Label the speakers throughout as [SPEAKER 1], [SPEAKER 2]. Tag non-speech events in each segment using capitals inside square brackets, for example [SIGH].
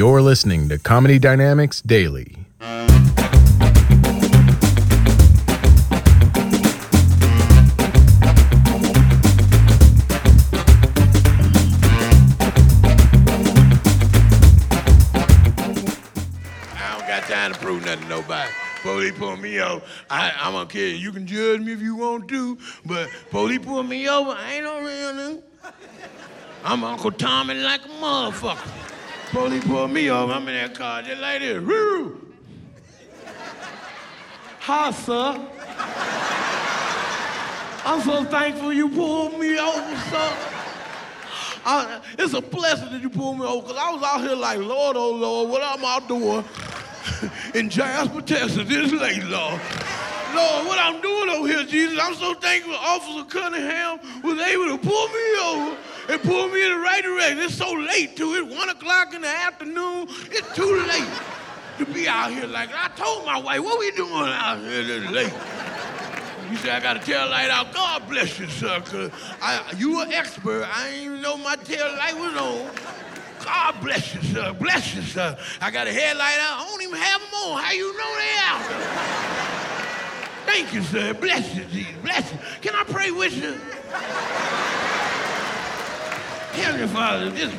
[SPEAKER 1] You're listening to Comedy Dynamics Daily.
[SPEAKER 2] I don't got time to prove nothing to nobody. Police pull me over. I, I'm gonna care. You can judge me if you want to, but police pull me over. I ain't no real nigga. I'm Uncle Tommy like a motherfucker. Police pull me over. I'm in that car just like this. Woo! Hi, sir. I'm so thankful you pulled me over, sir. I, it's a blessing that you pulled me over because I was out here like, Lord, oh Lord, what I'm out doing [LAUGHS] in Jasper, Texas this late, Lord. Lord, what I'm doing over here, Jesus, I'm so thankful Officer Cunningham was able to pull me over and pull me in the right direction. It's so late, too. It's 1 o'clock in the afternoon. It's too late to be out here like. I told my wife, what we doing out here this late? You said, I got a tail light out. God bless you, sir, I, you an expert. I ain't even know my tail light was on. God bless you, sir. Bless you, sir. I got a headlight out. I don't even have them on. How you know they out? Thank you, sir. Bless you, Jesus. Bless you. Can I pray with you? Heavenly Father, just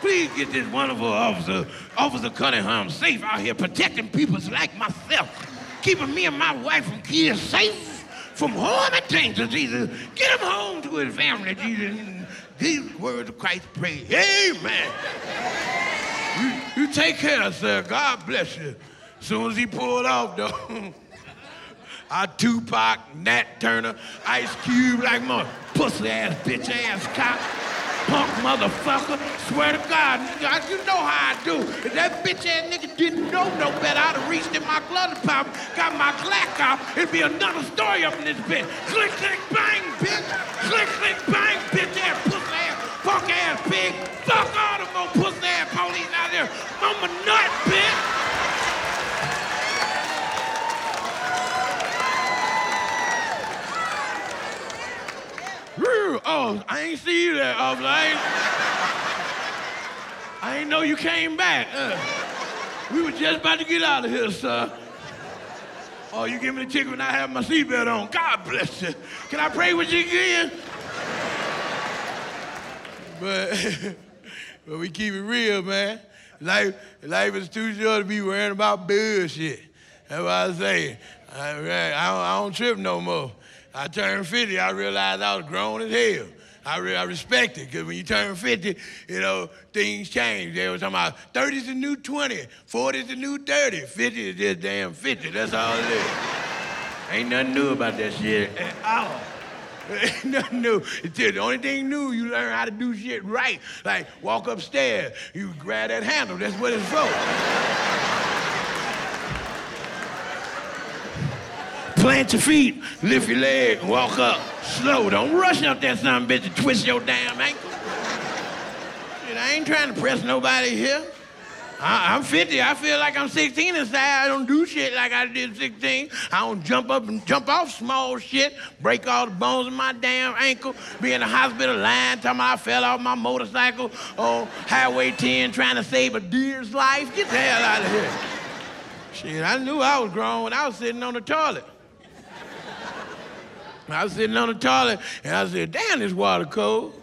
[SPEAKER 2] please get this wonderful officer, Officer Cunningham, safe out here protecting people like myself, keeping me and my wife and kids safe from harm and danger, Jesus. Get him home to his family, Jesus. These words of Christ pray. Amen. You, you take care, sir. God bless you. Soon as he pulled off, though, [LAUGHS] I Tupac, Nat Turner, Ice Cube, like my pussy ass, bitch ass cop, punk motherfucker. Swear to God, nigga, you know how I do. If that bitch ass nigga didn't know no better, I'd have reached in my glove compartment, got my Glock out, it'd be another story up in this bitch. Click, click, bang, bitch. Click, click, bang, bitch ass, pussy ass, punk ass pig. Fuck all the more pussy ass police out there. I'm a nut, bitch. I ain't see you there, officer. I ain't, I ain't know you came back. Uh, we were just about to get out of here, sir. Oh, you give me the ticket when I have my seatbelt on. God bless you. Can I pray with you again? But, [LAUGHS] but we keep it real, man. Life, life is too short to be worrying about bullshit. That's what I say. I, I, don't, I don't trip no more. I turned 50, I realized I was grown as hell. I, re- I respect it, because when you turn 50, you know, things change. They were talking about 30's the new 20, 40's the new 30, 50 is just damn 50. That's all it is. Ain't nothing new about that shit at all. [LAUGHS] Ain't nothing new. It's just the only thing new, you learn how to do shit right. Like walk upstairs, you grab that handle, that's what it's for. Plant your feet, lift your leg, walk up. Slow. Don't rush up there, son bitch and twist your damn ankle. Shit, I ain't trying to press nobody here. I, I'm 50. I feel like I'm 16 inside. I don't do shit like I did 16. I don't jump up and jump off small shit, break all the bones in my damn ankle, be in the hospital lying, talking I fell off my motorcycle on Highway 10 trying to save a deer's life. Get the hell out of here. Shit, I knew I was grown when I was sitting on the toilet. I was sitting on the toilet and I said, damn, this water cold.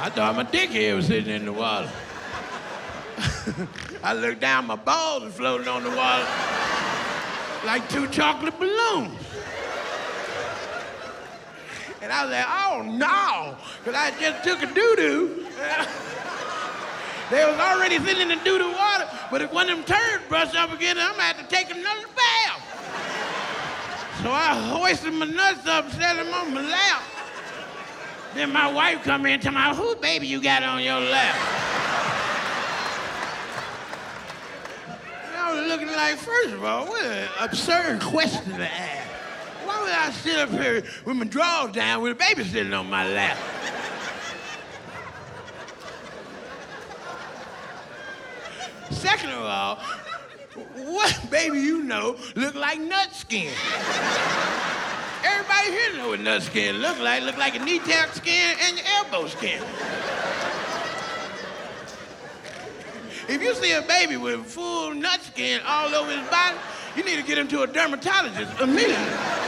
[SPEAKER 2] I thought my dickhead was sitting in the water. [LAUGHS] I looked down, my balls were floating on the water like two chocolate balloons. And I was like, oh no, because I just took a doo-doo. [LAUGHS] They was already sitting in the doo-doo water, but if one of them turds brush up again, I'm gonna have to take another bath. So I hoisted my nuts up and set them on my lap. Then my wife come in and tell me, whose baby you got on your lap? I was looking like, first of all, what an absurd question to ask. Why would I sit up here with my drawers down with a baby sitting on my lap? Second of all, what baby you know look like nut skin? Everybody here know what nut skin look like. Look like a knee tap skin and your elbow skin. If you see a baby with full nut skin all over his body, you need to get him to a dermatologist immediately.